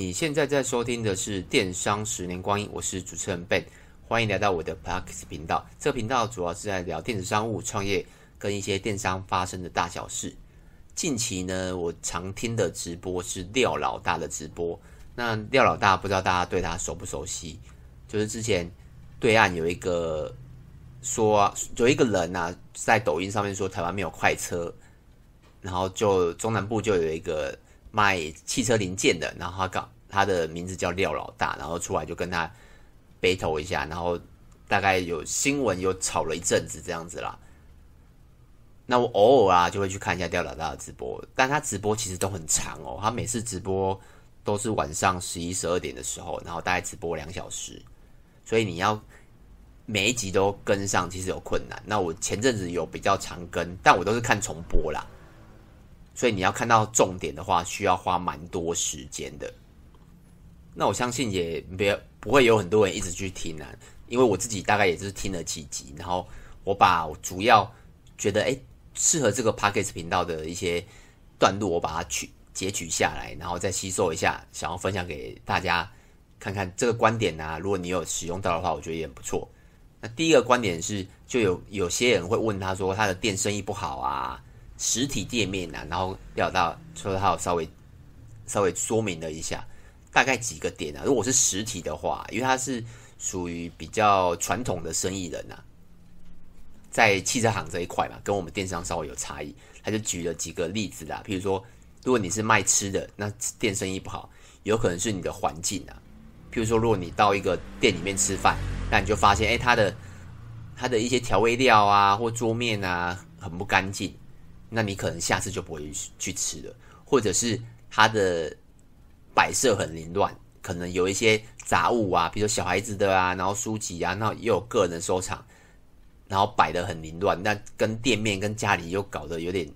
你现在在收听的是《电商十年光阴》，我是主持人 Ben，欢迎来到我的 Parks 频道。这个频道主要是在聊电子商务、创业跟一些电商发生的大小事。近期呢，我常听的直播是廖老大的直播。那廖老大不知道大家对他熟不熟悉？就是之前对岸有一个说有一个人啊，在抖音上面说台湾没有快车，然后就中南部就有一个卖汽车零件的，然后他搞他的名字叫廖老大，然后出来就跟他 battle 一下，然后大概有新闻有吵了一阵子这样子啦。那我偶尔啊就会去看一下廖老大的直播，但他直播其实都很长哦，他每次直播都是晚上十一十二点的时候，然后大概直播两小时，所以你要每一集都跟上，其实有困难。那我前阵子有比较常跟，但我都是看重播啦，所以你要看到重点的话，需要花蛮多时间的。那我相信也别不会有很多人一直去听啊，因为我自己大概也是听了几集，然后我把主要觉得诶。适合这个 Podcast 频道的一些段落，我把它取截取下来，然后再吸收一下，想要分享给大家看看这个观点啊。如果你有使用到的话，我觉得也很不错。那第一个观点是，就有有些人会问他说，他的店生意不好啊，实体店面啊，然后料到说他稍微稍微说明了一下，大概几个点啊。如果是实体的话，因为他是属于比较传统的生意人呐、啊。在汽车行这一块嘛，跟我们电商稍微有差异。他就举了几个例子啦，譬如说，如果你是卖吃的，那店生意不好，有可能是你的环境啊。譬如说，如果你到一个店里面吃饭，那你就发现，哎，他的他的一些调味料啊，或桌面啊，很不干净，那你可能下次就不会去吃了。或者是他的摆设很凌乱，可能有一些杂物啊，比如说小孩子的啊，然后书籍啊，那又有个人收藏。然后摆得很凌乱，那跟店面跟家里又搞得有点，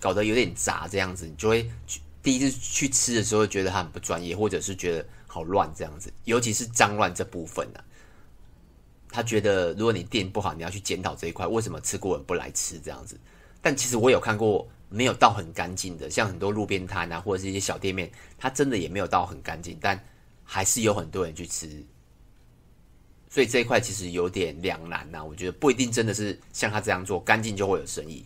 搞得有点杂，这样子你就会第一次去吃的时候觉得它很不专业，或者是觉得好乱这样子，尤其是脏乱这部分呢、啊。他觉得如果你店不好，你要去检讨这一块，为什么吃过人不来吃这样子？但其实我有看过没有到很干净的，像很多路边摊啊，或者是一些小店面，它真的也没有到很干净，但还是有很多人去吃。所以这一块其实有点两难呐，我觉得不一定真的是像他这样做干净就会有生意，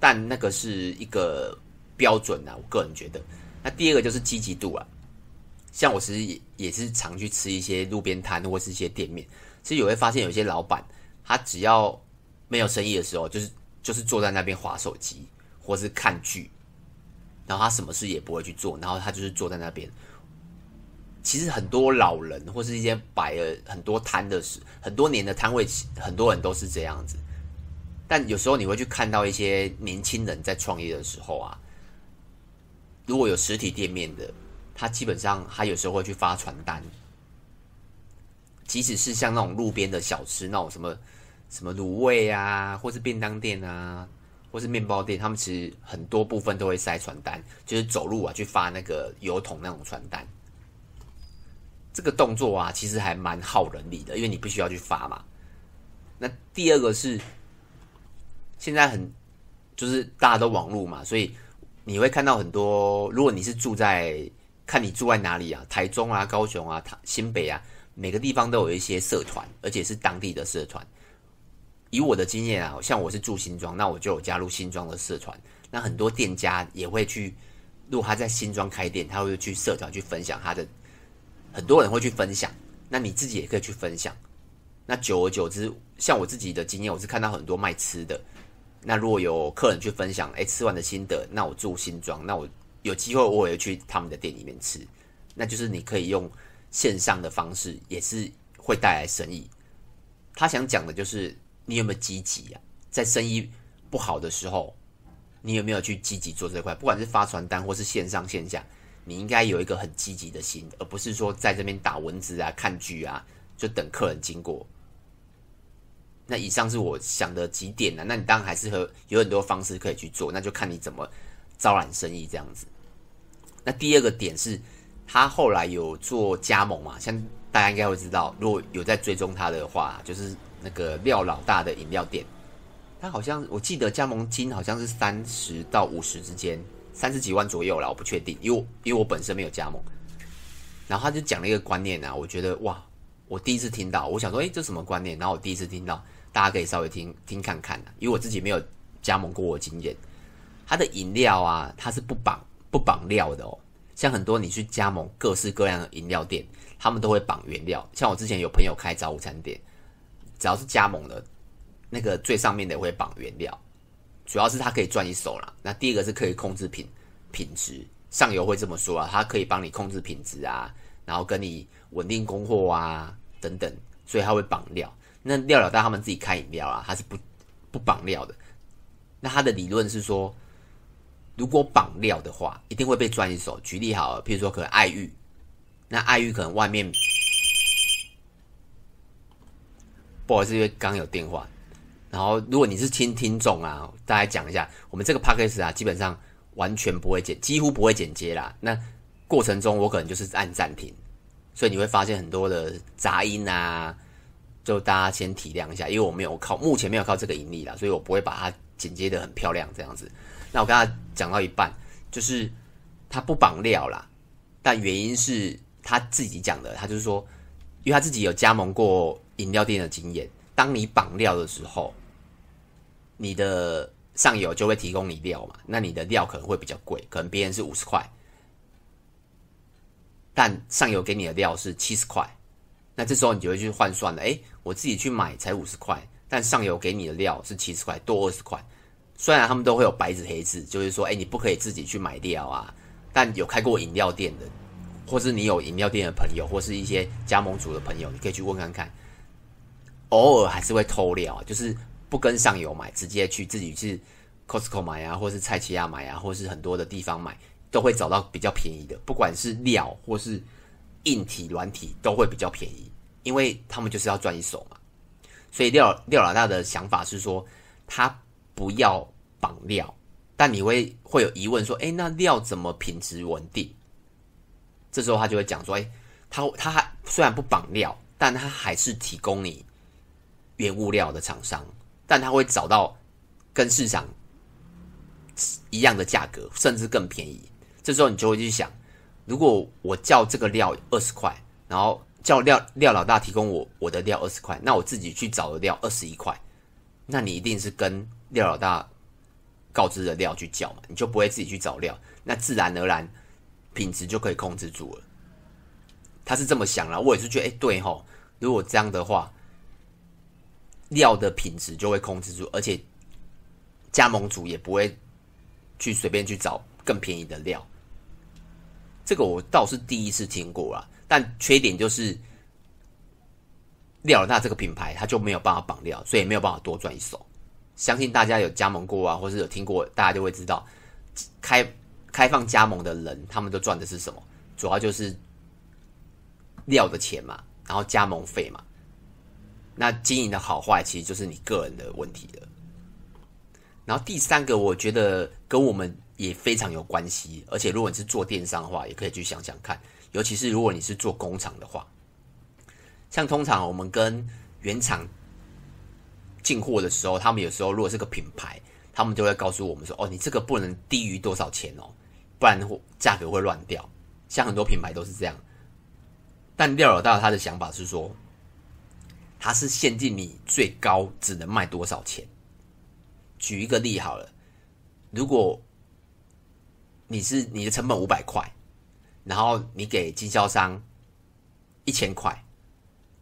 但那个是一个标准呐，我个人觉得。那第二个就是积极度啊，像我其实也也是常去吃一些路边摊或是一些店面，其实也会发现有些老板他只要没有生意的时候，就是就是坐在那边划手机或是看剧，然后他什么事也不会去做，然后他就是坐在那边。其实很多老人或是一些摆了很多摊的时，很多年的摊位，很多人都是这样子。但有时候你会去看到一些年轻人在创业的时候啊，如果有实体店面的，他基本上他有时候会去发传单，即使是像那种路边的小吃，那种什么什么卤味啊，或是便当店啊，或是面包店，他们其实很多部分都会塞传单，就是走路啊去发那个油桶那种传单。这个动作啊，其实还蛮耗人力的，因为你必须要去发嘛。那第二个是，现在很就是大家都网络嘛，所以你会看到很多。如果你是住在，看你住在哪里啊，台中啊、高雄啊、新北啊，每个地方都有一些社团，而且是当地的社团。以我的经验啊，像我是住新庄，那我就有加入新庄的社团。那很多店家也会去，如果他在新庄开店，他会去社团去分享他的。很多人会去分享，那你自己也可以去分享。那久而久之，像我自己的经验，我是看到很多卖吃的。那如果有客人去分享，哎，吃完的心得，那我住新庄，那我有机会我也去他们的店里面吃。那就是你可以用线上的方式，也是会带来生意。他想讲的就是你有没有积极啊？在生意不好的时候，你有没有去积极做这块？不管是发传单或是线上线下。你应该有一个很积极的心，而不是说在这边打文字啊、看剧啊，就等客人经过。那以上是我想的几点呢、那你当然还是和有很多方式可以去做，那就看你怎么招揽生意这样子。那第二个点是，他后来有做加盟嘛？像大家应该会知道，如果有在追踪他的话，就是那个廖老大的饮料店。他好像我记得加盟金好像是三十到五十之间，三十几万左右啦，我不确定，因为因为我本身没有加盟。然后他就讲了一个观念啊，我觉得哇，我第一次听到，我想说，诶，这什么观念？然后我第一次听到，大家可以稍微听听看看啊，因为我自己没有加盟过我经验。它的饮料啊，它是不绑不绑料的哦，像很多你去加盟各式各样的饮料店，他们都会绑原料。像我之前有朋友开早午餐店，只要是加盟的。那个最上面的会绑原料，主要是它可以赚一手啦。那第二个是可以控制品品质，上游会这么说啊，它可以帮你控制品质啊，然后跟你稳定供货啊等等，所以它会绑料。那料老大他们自己开饮料啊，他是不不绑料的。那他的理论是说，如果绑料的话，一定会被赚一手。举例好，譬如说可能爱玉，那爱玉可能外面，不好意思，因为刚有电话。然后，如果你是听听众啊，大家讲一下，我们这个 podcast 啊，基本上完全不会剪，几乎不会剪接啦。那过程中我可能就是按暂停，所以你会发现很多的杂音啊，就大家先体谅一下，因为我没有靠，目前没有靠这个盈利啦，所以我不会把它剪接得很漂亮这样子。那我刚才讲到一半，就是他不绑料啦，但原因是他自己讲的，他就是说，因为他自己有加盟过饮料店的经验。当你绑料的时候，你的上游就会提供你料嘛，那你的料可能会比较贵，可能别人是五十块，但上游给你的料是七十块，那这时候你就会去换算了，诶，我自己去买才五十块，但上游给你的料是七十块，多二十块。虽然他们都会有白纸黑字，就是说，哎，你不可以自己去买料啊，但有开过饮料店的，或是你有饮料店的朋友，或是一些加盟组的朋友，你可以去问看看。偶尔还是会偷料，就是不跟上游买，直接去自己去 Costco 买啊，或是菜奇亚买啊，或是很多的地方买，都会找到比较便宜的。不管是料或是硬体、软体，都会比较便宜，因为他们就是要赚一手嘛。所以廖廖老大的想法是说，他不要绑料，但你会会有疑问说，诶，那料怎么品质稳定？这时候他就会讲说，诶，他他还虽然不绑料，但他还是提供你。原物料的厂商，但他会找到跟市场一样的价格，甚至更便宜。这时候你就会去想，如果我叫这个料二十块，然后叫料料老大提供我我的料二十块，那我自己去找的料二十一块，那你一定是跟廖老大告知的料去叫嘛，你就不会自己去找料，那自然而然品质就可以控制住了。他是这么想啦，我也是觉得，哎，对吼，如果这样的话。料的品质就会控制住，而且加盟主也不会去随便去找更便宜的料。这个我倒是第一次听过啦，但缺点就是廖老大这个品牌他就没有办法绑料，所以没有办法多赚一手。相信大家有加盟过啊，或是有听过，大家就会知道，开开放加盟的人他们都赚的是什么？主要就是料的钱嘛，然后加盟费嘛。那经营的好坏，其实就是你个人的问题了。然后第三个，我觉得跟我们也非常有关系，而且如果你是做电商的话，也可以去想想看。尤其是如果你是做工厂的话，像通常我们跟原厂进货的时候，他们有时候如果是个品牌，他们就会告诉我们说：“哦，你这个不能低于多少钱哦，不然价格会乱掉。”像很多品牌都是这样。但廖老大他的想法是说。他是限定你最高只能卖多少钱。举一个例好了，如果你是你的成本五百块，然后你给经销商一千块，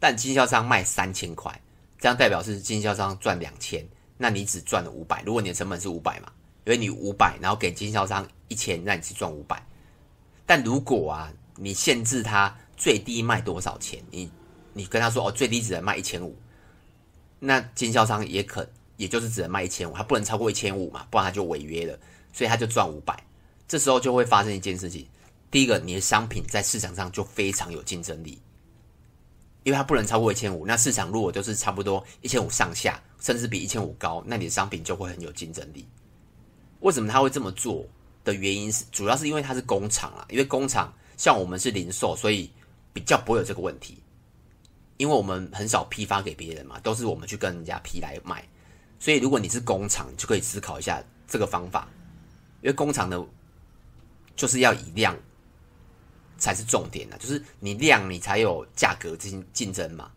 但经销商卖三千块，这样代表是经销商赚两千，那你只赚了五百。如果你的成本是五百嘛，因为你五百，然后给经销商一千，那你只赚五百。但如果啊，你限制他最低卖多少钱，你。你跟他说哦，最低只能卖一千五，那经销商也可，也就是只能卖一千五，他不能超过一千五嘛，不然他就违约了，所以他就赚五百。这时候就会发生一件事情，第一个，你的商品在市场上就非常有竞争力，因为它不能超过一千五，那市场如果都是差不多一千五上下，甚至比一千五高，那你的商品就会很有竞争力。为什么他会这么做的原因是，主要是因为它是工厂啊，因为工厂像我们是零售，所以比较不会有这个问题。因为我们很少批发给别人嘛，都是我们去跟人家批来卖，所以如果你是工厂，就可以思考一下这个方法，因为工厂的，就是要以量才是重点的，就是你量你才有价格进行竞争嘛。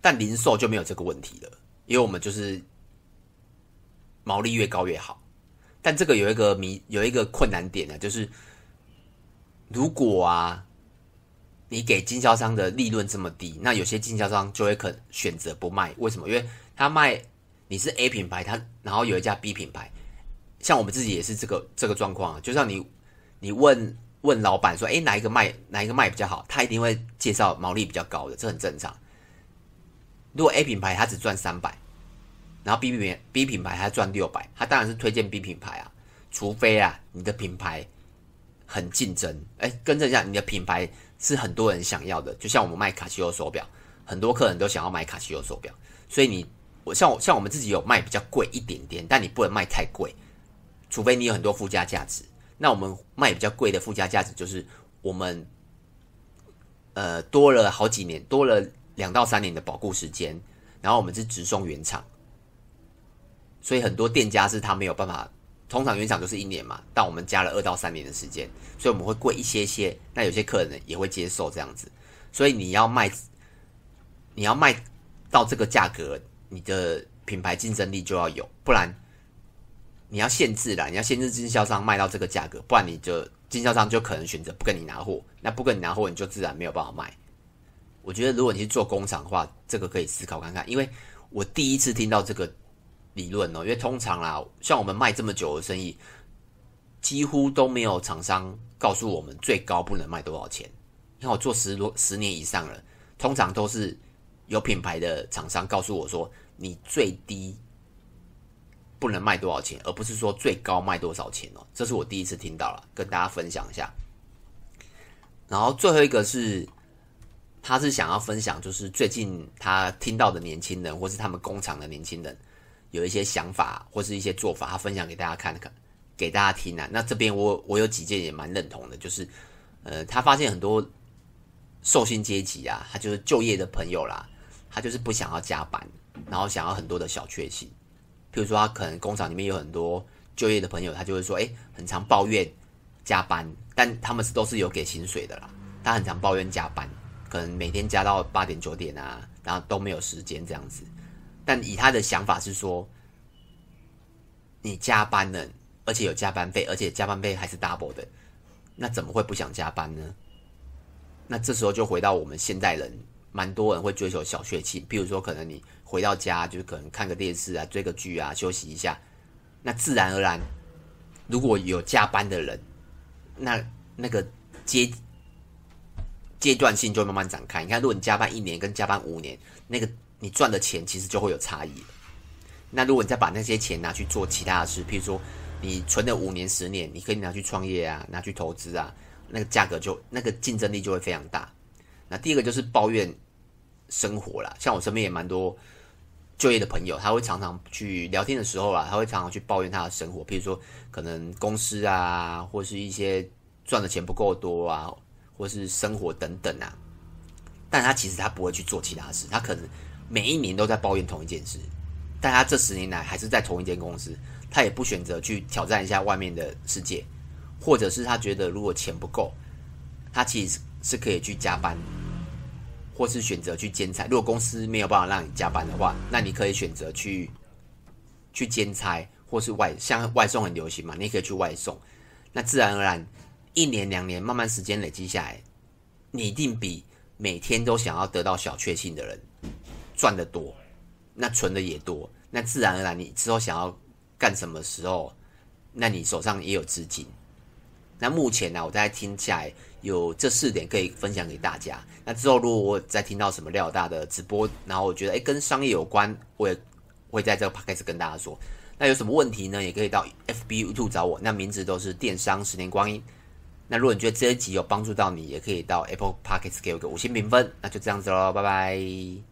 但零售就没有这个问题了，因为我们就是毛利越高越好。但这个有一个迷，有一个困难点呢，就是如果啊，你给经销商的利润这么低，那有些经销商就会可选择不卖。为什么？因为他卖你是 A 品牌，他然后有一家 B 品牌，像我们自己也是这个这个状况啊。就像你你问问老板说，哎，哪一个卖哪一个卖比较好？他一定会介绍毛利比较高的，这很正常。如果 A 品牌他只赚三百，然后 B 品 B 品牌他赚六百，他当然是推荐 B 品牌啊，除非啊你的品牌很竞争，哎，更正一下，你的品牌是很多人想要的，就像我们卖卡西欧手表，很多客人都想要买卡西欧手表，所以你我像我像我们自己有卖比较贵一点点，但你不能卖太贵，除非你有很多附加价值。那我们卖比较贵的附加价值就是我们呃多了好几年，多了。两到三年的保固时间，然后我们是直送原厂，所以很多店家是他没有办法，通常原厂都是一年嘛，但我们加了二到三年的时间，所以我们会贵一些些。那有些客人也会接受这样子，所以你要卖，你要卖到这个价格，你的品牌竞争力就要有，不然你要限制啦，你要限制经销商卖到这个价格，不然你就经销商就可能选择不跟你拿货，那不跟你拿货，你就自然没有办法卖。我觉得，如果你是做工厂的话，这个可以思考看看。因为我第一次听到这个理论哦，因为通常啦，像我们卖这么久的生意，几乎都没有厂商告诉我们最高不能卖多少钱。你看我做十多十年以上了，通常都是有品牌的厂商告诉我说，你最低不能卖多少钱，而不是说最高卖多少钱哦。这是我第一次听到了，跟大家分享一下。然后最后一个是。他是想要分享，就是最近他听到的年轻人，或是他们工厂的年轻人，有一些想法或是一些做法，他分享给大家看看，给大家听啊。那这边我我有几件也蛮认同的，就是呃，他发现很多受薪阶级啊，他就是就业的朋友啦，他就是不想要加班，然后想要很多的小确幸。譬如说，他可能工厂里面有很多就业的朋友，他就会说，诶，很常抱怨加班，但他们是都是有给薪水的啦，他很常抱怨加班。可能每天加到八点九点啊，然后都没有时间这样子。但以他的想法是说，你加班了，而且有加班费，而且加班费还是 double 的，那怎么会不想加班呢？那这时候就回到我们现代人，蛮多人会追求小确幸，比如说可能你回到家就是可能看个电视啊，追个剧啊，休息一下。那自然而然，如果有加班的人，那那个阶。阶段性就会慢慢展开。你看，如果你加班一年跟加班五年，那个你赚的钱其实就会有差异。那如果你再把那些钱拿去做其他的事，譬如说你存了五年、十年，你可以拿去创业啊，拿去投资啊，那个价格就那个竞争力就会非常大。那第二个就是抱怨生活啦，像我身边也蛮多就业的朋友，他会常常去聊天的时候啊，他会常常去抱怨他的生活，譬如说可能公司啊，或是一些赚的钱不够多啊。或是生活等等啊，但他其实他不会去做其他事，他可能每一年都在抱怨同一件事，但他这十年来还是在同一间公司，他也不选择去挑战一下外面的世界，或者是他觉得如果钱不够，他其实是可以去加班，或是选择去兼差。如果公司没有办法让你加班的话，那你可以选择去去兼差，或是外像外送很流行嘛，你可以去外送，那自然而然。一年两年，慢慢时间累积下来，你一定比每天都想要得到小确幸的人赚得多，那存的也多，那自然而然，你之后想要干什么时候，那你手上也有资金。那目前呢，我在听下来有这四点可以分享给大家。那之后如果我再听到什么廖大的直播，然后我觉得诶跟商业有关，我也会在这个 podcast 跟大家说。那有什么问题呢？也可以到 FB U Two 找我，那名字都是电商十年光阴。那如果你觉得这一集有帮助到你，也可以到 Apple p o c k e t 给我个五星评分。那就这样子喽，拜拜。